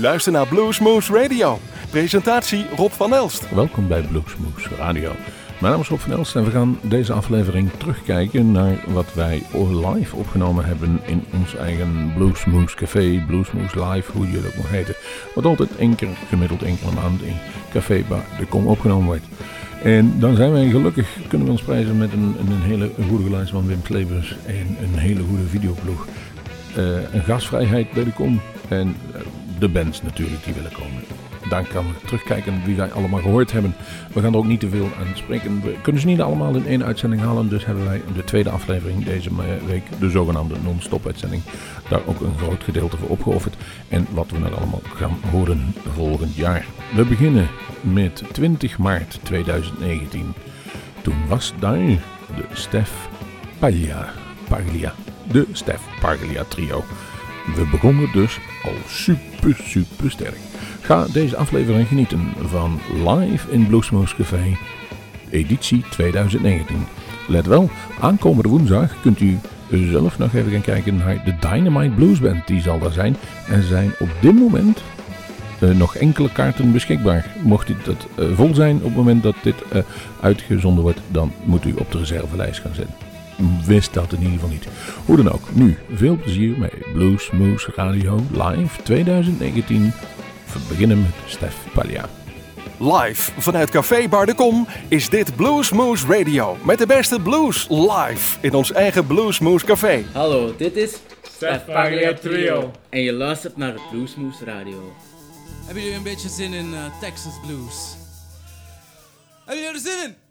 U luistert naar Bluesmoose Radio. Presentatie Rob van Elst. Welkom bij Bluesmoose Radio. Mijn naam is Rob van Elst en we gaan deze aflevering terugkijken naar wat wij live opgenomen hebben in ons eigen Bluesmoose Café, Bluesmoose Live, hoe je dat ook mag heten. Wat altijd één keer, gemiddeld een maand in Café Bar de Kom opgenomen wordt. En dan zijn wij gelukkig, kunnen we ons prijzen met een, een hele goede geluidsman Wim Klevers en een hele goede videoploeg. Uh, een gastvrijheid bij de kom en uh, de bands natuurlijk die willen komen. Dan kan we terugkijken wie wij allemaal gehoord hebben. We gaan er ook niet te veel aan spreken. We kunnen ze niet allemaal in één uitzending halen. Dus hebben wij de tweede aflevering deze week, de zogenaamde non-stop uitzending, daar ook een groot gedeelte voor opgeofferd. En wat we nog allemaal gaan horen volgend jaar. We beginnen met 20 maart 2019. Toen was daar de Stef Paglia. Paglia. De Stef Paglia trio. We begonnen dus al super, super sterk. Ga deze aflevering genieten van Live in Bluesmoose Café, editie 2019. Let wel, aankomende woensdag kunt u zelf nog even gaan kijken naar de Dynamite Blues Band. Die zal daar zijn. En zijn op dit moment uh, nog enkele kaarten beschikbaar. Mocht dit dat, uh, vol zijn op het moment dat dit uh, uitgezonden wordt, dan moet u op de reservelijst gaan zetten. Wist dat in ieder geval niet. Hoe dan ook, nu veel plezier met Blues Moose Radio Live 2019. We beginnen met Stef Pallia. Live vanuit Café Bar de Kom is dit Blues Moose Radio. Met de beste blues live in ons eigen Blues Moose Café. Hallo, dit is Stef Paglia Trio. En je luistert naar het Blues Moose Radio. Hebben jullie een beetje zin in uh, Texas Blues? Hebben jullie er zin in?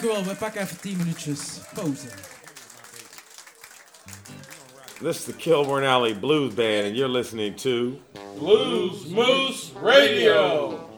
Dank u wel, we pakken even 10 minuutjes pauze. This is the Kilburn Alley Blues Band, and you're listening to Blues Moose Radio.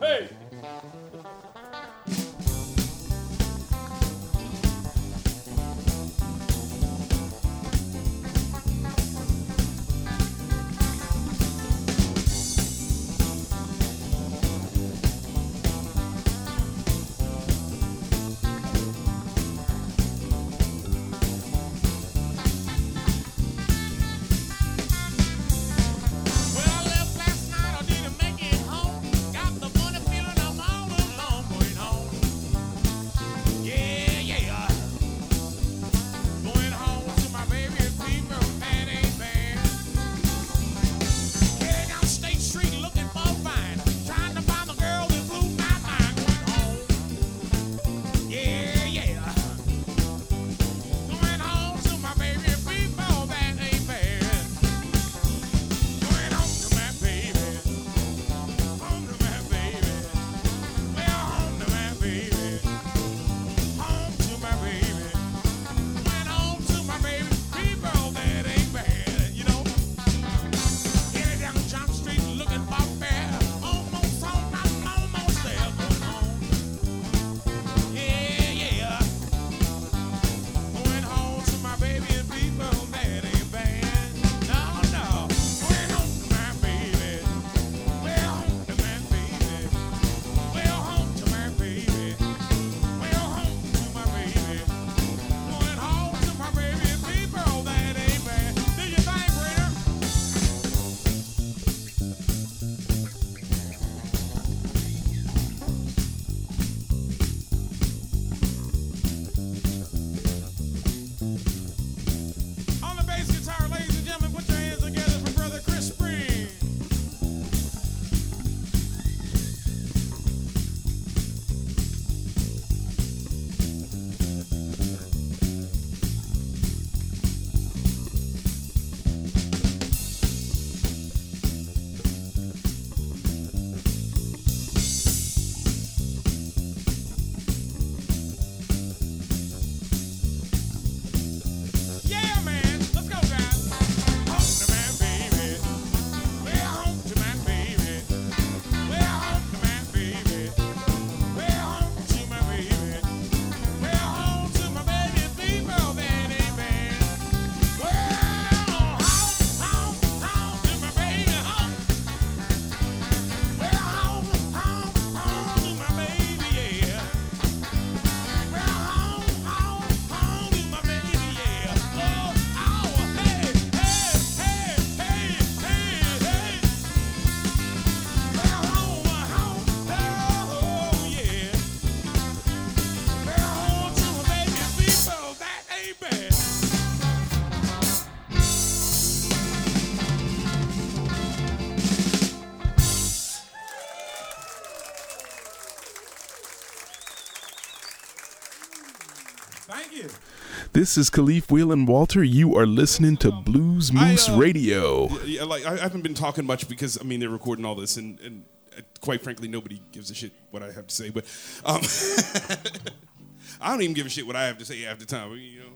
This is Khalif Wailin' Walter. You are listening to Blues Moose I, uh, Radio. Yeah, like I haven't been talking much because I mean they're recording all this, and, and uh, quite frankly, nobody gives a shit what I have to say. But um, I don't even give a shit what I have to say half the time. You know.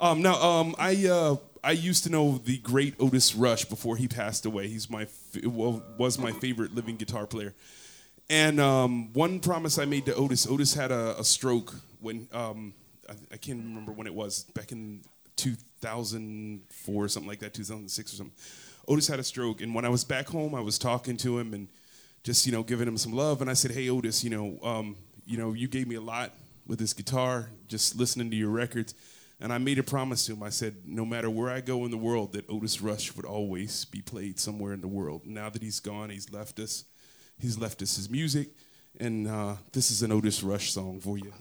Um, now, um, I uh, I used to know the great Otis Rush before he passed away. He's my well, was my favorite living guitar player. And um, one promise I made to Otis, Otis had a, a stroke when um, I, I can't remember when it was back in 2004 or something like that, 2006 or something. Otis had a stroke, and when I was back home, I was talking to him and just you know giving him some love. And I said, "Hey Otis, you know, um, you know, you gave me a lot with this guitar, just listening to your records." And I made a promise to him. I said, no matter where I go in the world, that Otis Rush would always be played somewhere in the world. Now that he's gone, he's left us. He's left us his music, and uh, this is an Otis Rush song for you.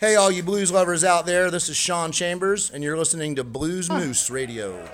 Hey, all you blues lovers out there, this is Sean Chambers, and you're listening to Blues Moose Radio.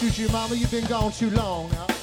you, G Mama? You've been gone too long now.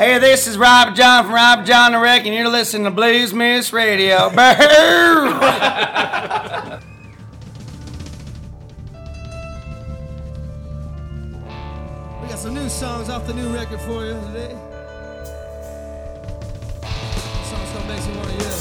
Hey, this is Rob John from Rob John the Wreck, and you're listening to Blues Miss Radio. we got some new songs off the new record for you today. Song's gonna make you wanna yell.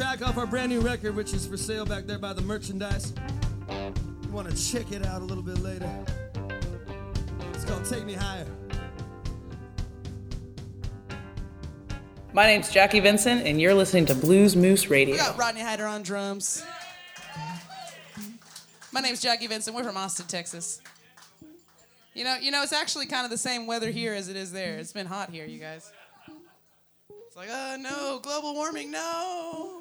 track off our brand new record, which is for sale back there by the merchandise. You want to check it out a little bit later. It's called Take Me Higher. My name's Jackie Venson, and you're listening to Blues Moose Radio. We got Rodney Hyder on drums. My name's Jackie Venson. We're from Austin, Texas. You know, you know, it's actually kind of the same weather here as it is there. It's been hot here, you guys. It's like, oh no, global warming, no.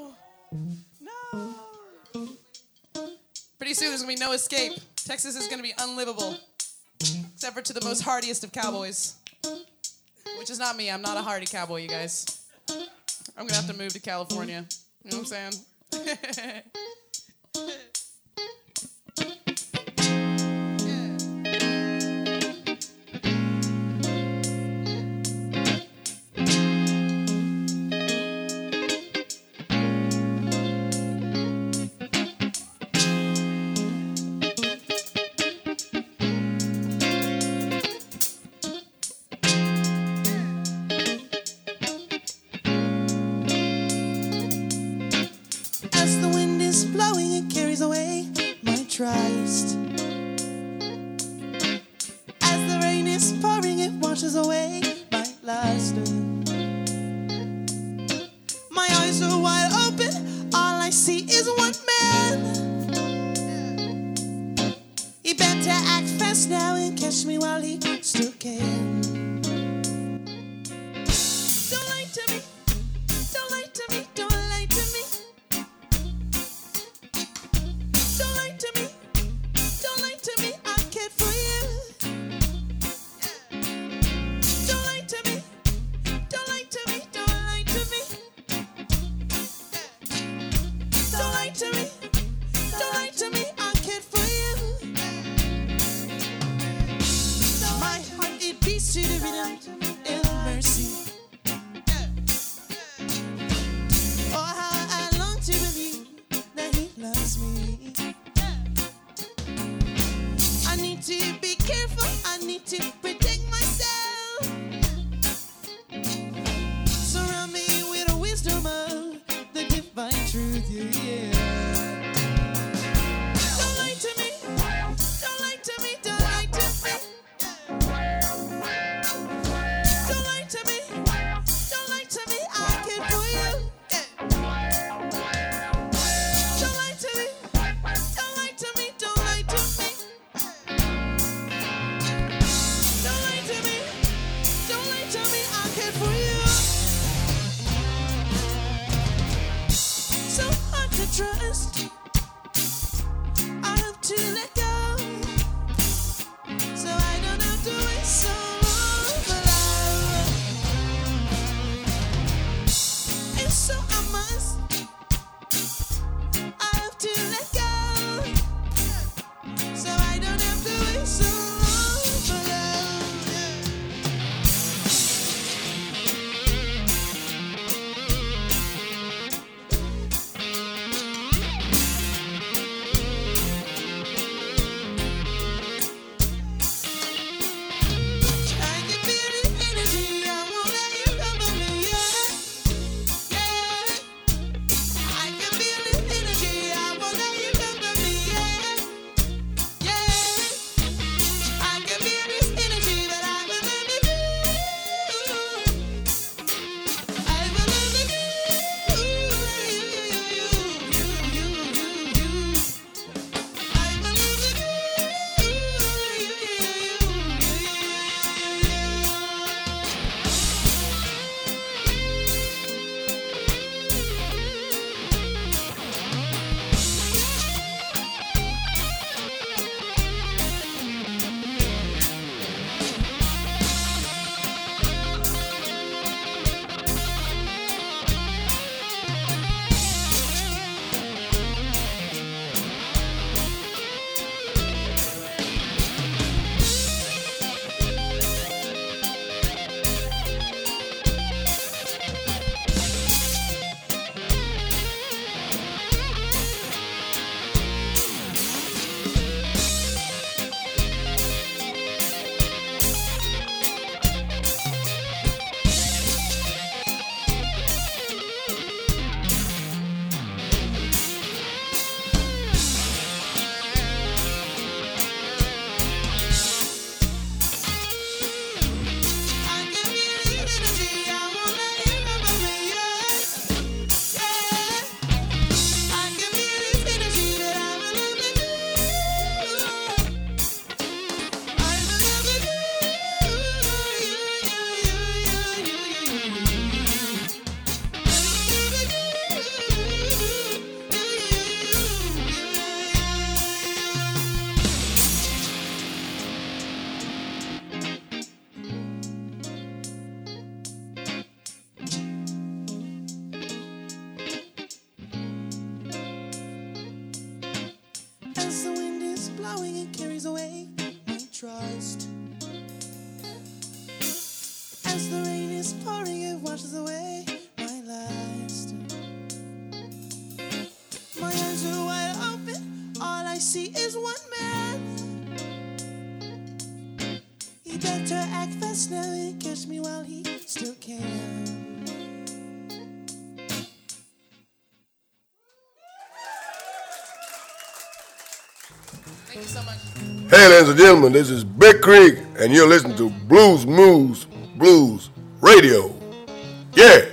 Pretty soon there's gonna be no escape. Texas is gonna be unlivable, except for to the most hardiest of cowboys, which is not me. I'm not a hardy cowboy, you guys. I'm gonna have to move to California. You know what I'm saying? trust. Hey, ladies and gentlemen, this is Big Creek, and you're listening to Bluesmoose Blues Radio. Yeah.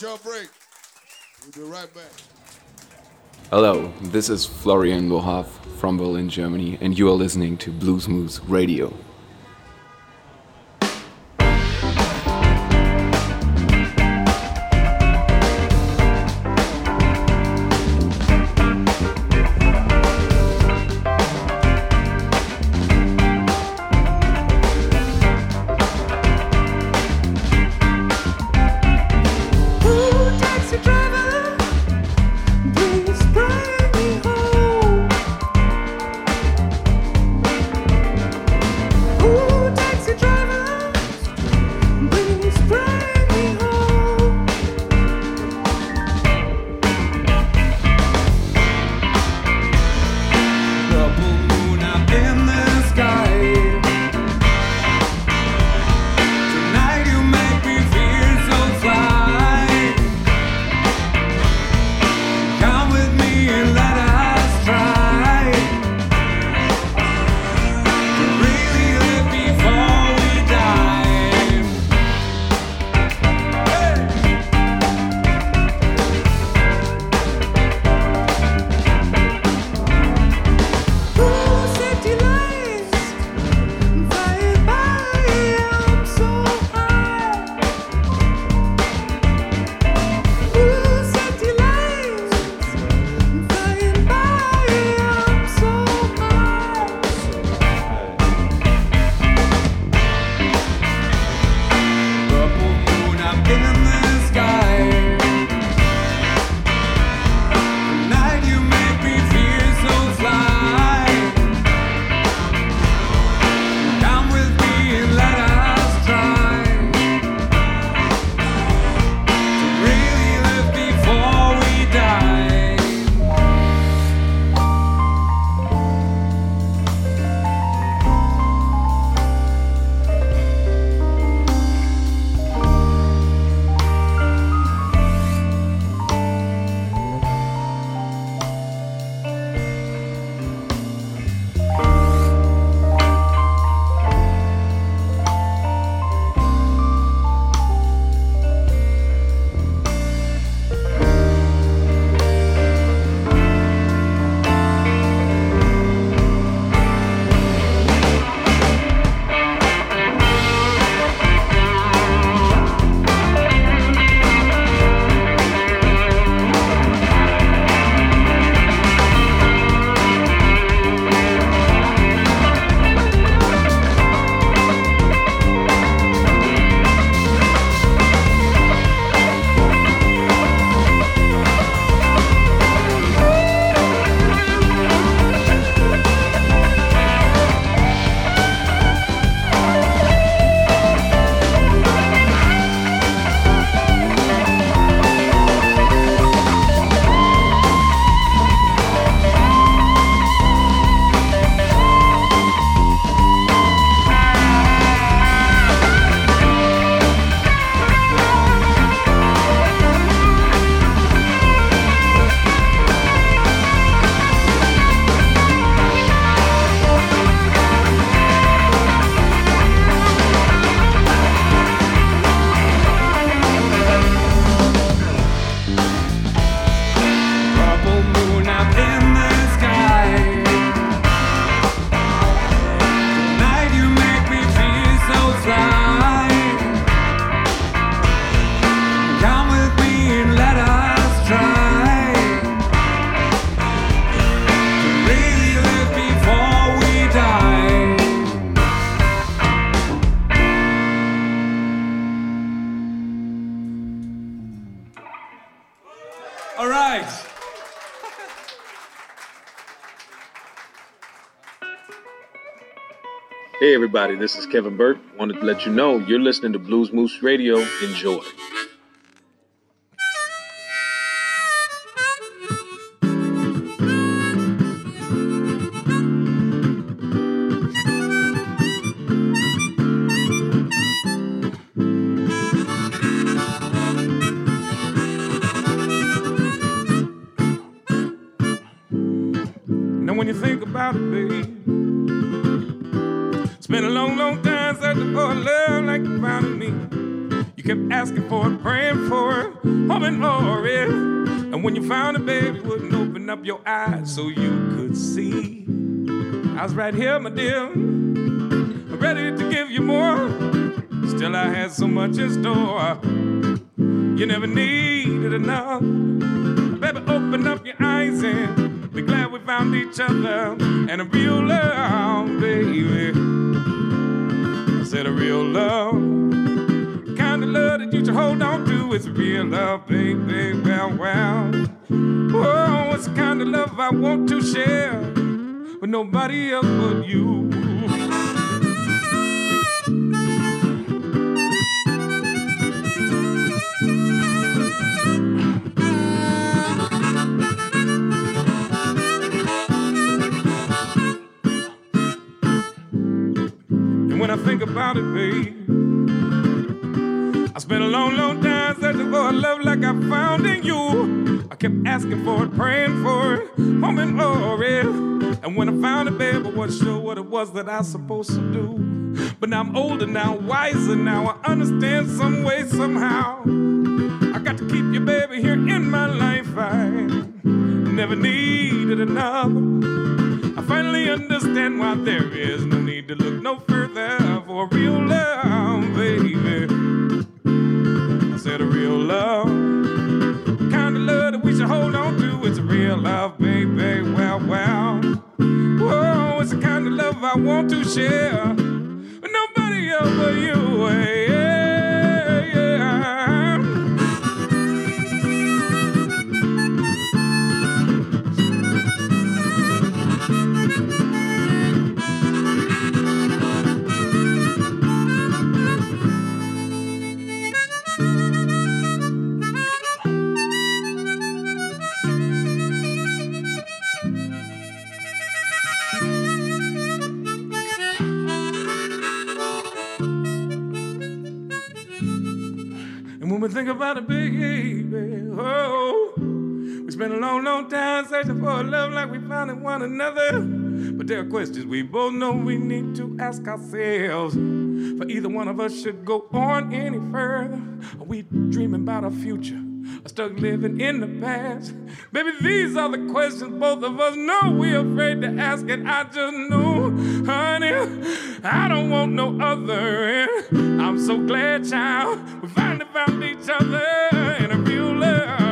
break. We'll be right back. Hello, this is Florian Lohaf from Berlin, Germany, and you are listening to Bluesmoose Radio. everybody, this is Kevin Burke. Wanted to let you know you're listening to Bluesmoose Radio. Enjoy. Now, when you think about it, baby. For love like you found in me. You kept asking for it, praying for it, hoping for it. And when you found it, baby, wouldn't open up your eyes so you could see. I was right here, my dear, ready to give you more. Still, I had so much in store. You never needed enough. Baby, open up your eyes and be glad we found each other and a real love, baby. Said a real love. Kind of love that you should hold on to is real love, baby. Well, well. Oh, it's the kind of love I want to share with nobody else but you. When I think about it, babe, I spent a long, long time searching for a love like I found in you. I kept asking for it, praying for it, hoping for it. And when I found it, babe, I wasn't sure what it was that I was supposed to do. But now I'm older now, wiser now, I understand some way, somehow. I got to keep you, baby, here in my life. I never needed another. Finally understand why there is no need to look no further for real love, baby. I said a real love. Kind of love that we should hold on to. It's a real love, baby. Well, well. Whoa, it's the kind of love I want to share think about it, baby, oh, we spent a long, long time searching for a love like we found in one another. But there are questions we both know we need to ask ourselves. For either one of us should go on any further. Are we dreaming about our future? Or stuck living in the past? Baby, these are the questions both of us know we're afraid to ask. And I just know, honey, I don't want no other. And I'm so glad, child, we finally found each other in a real love,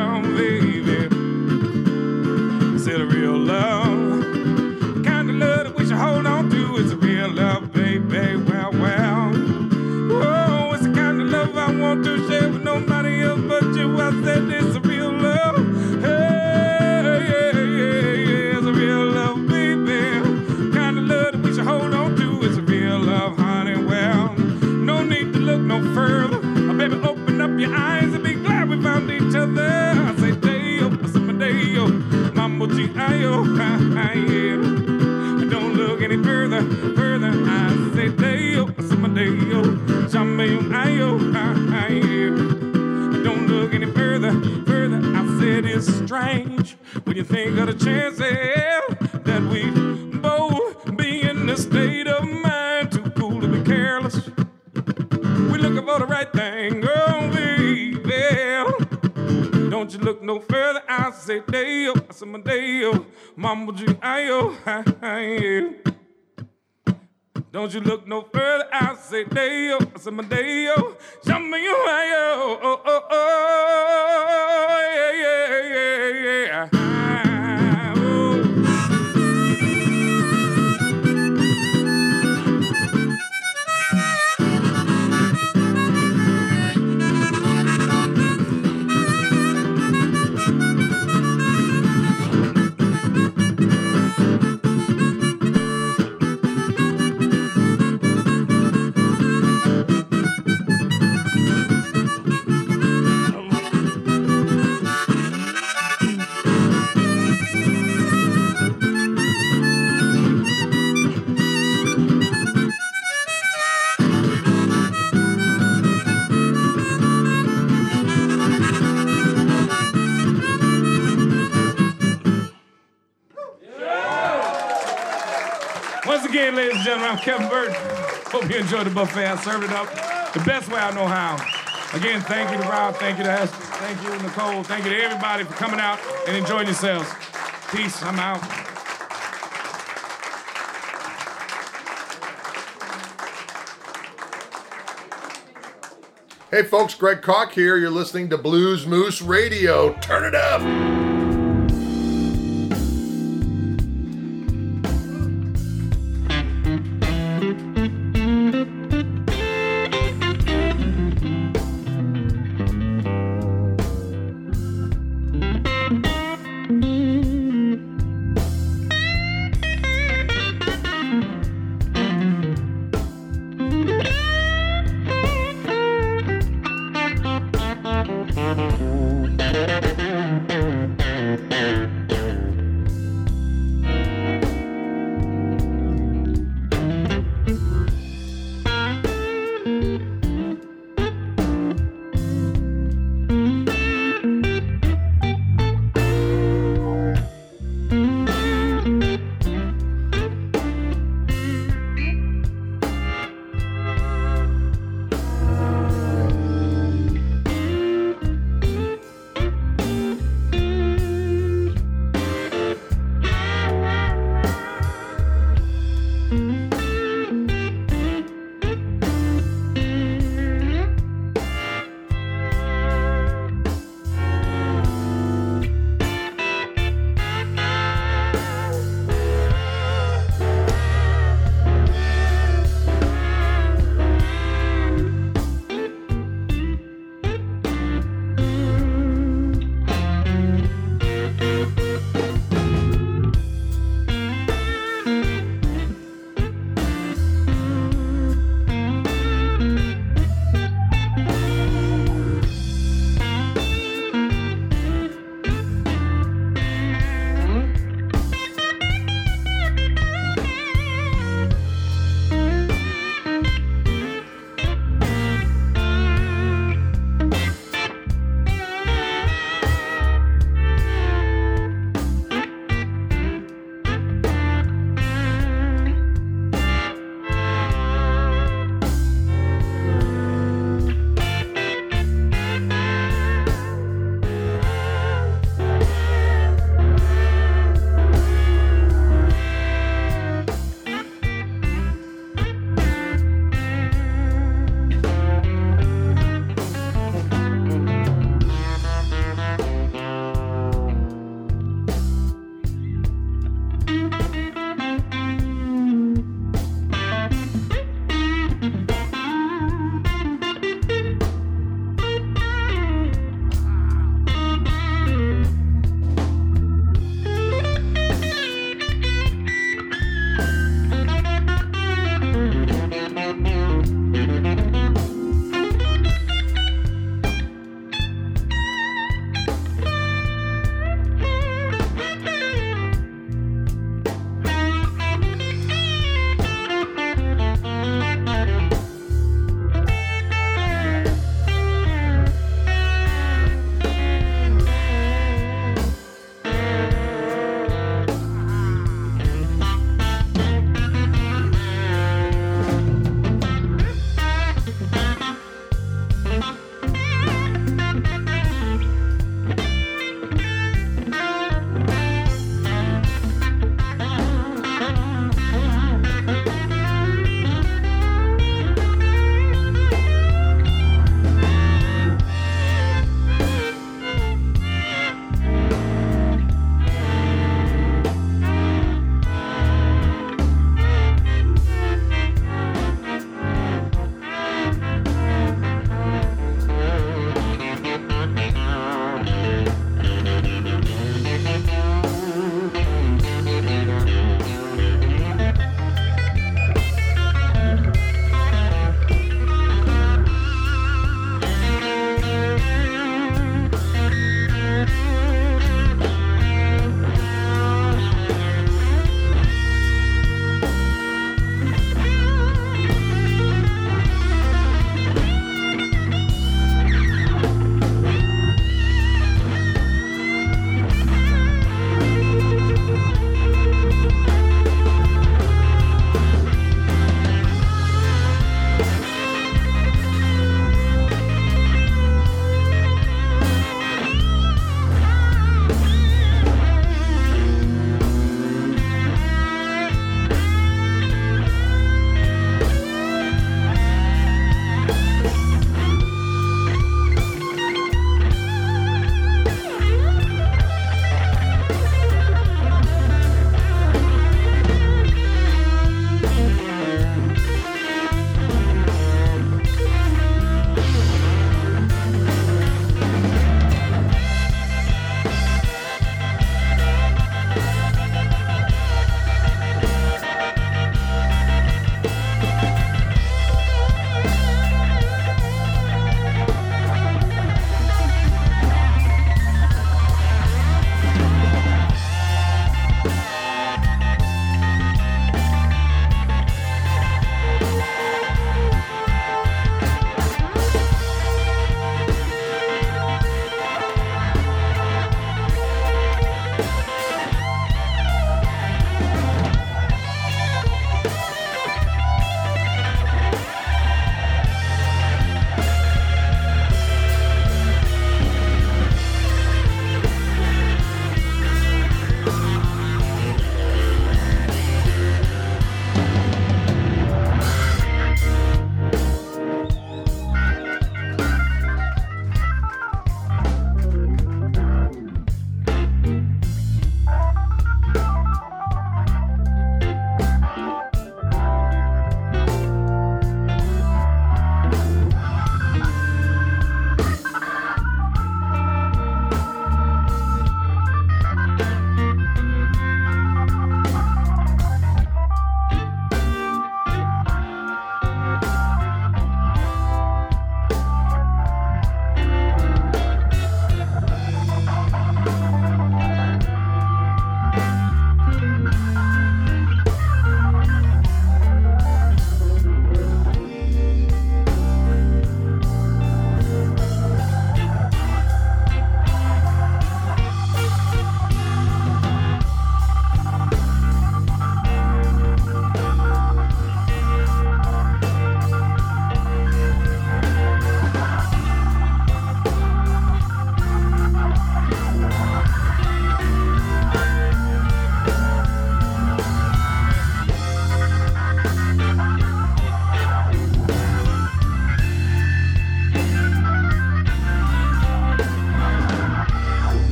Mambo G.I.O., yeah. Don't look any further, further. I say, Deo, I say, Deo, Jambo, Ayo, yeah. Don't look any further, further. I said it's strange when you think of the chances Don't you look no further. I say Deo, I say my Deo, show me you, ayo, oh, oh, oh, oh. Again, ladies and gentlemen. I'm Kevin Burton. Hope you enjoyed the buffet. I served it up the best way I know how. Again, thank you to Rob. Thank you to Esther. Thank you, Nicole. Thank you to everybody for coming out and enjoying yourselves. Peace. I'm out. Hey folks, Greg Koch here. You're listening to Bluesmoose Radio. Turn it up.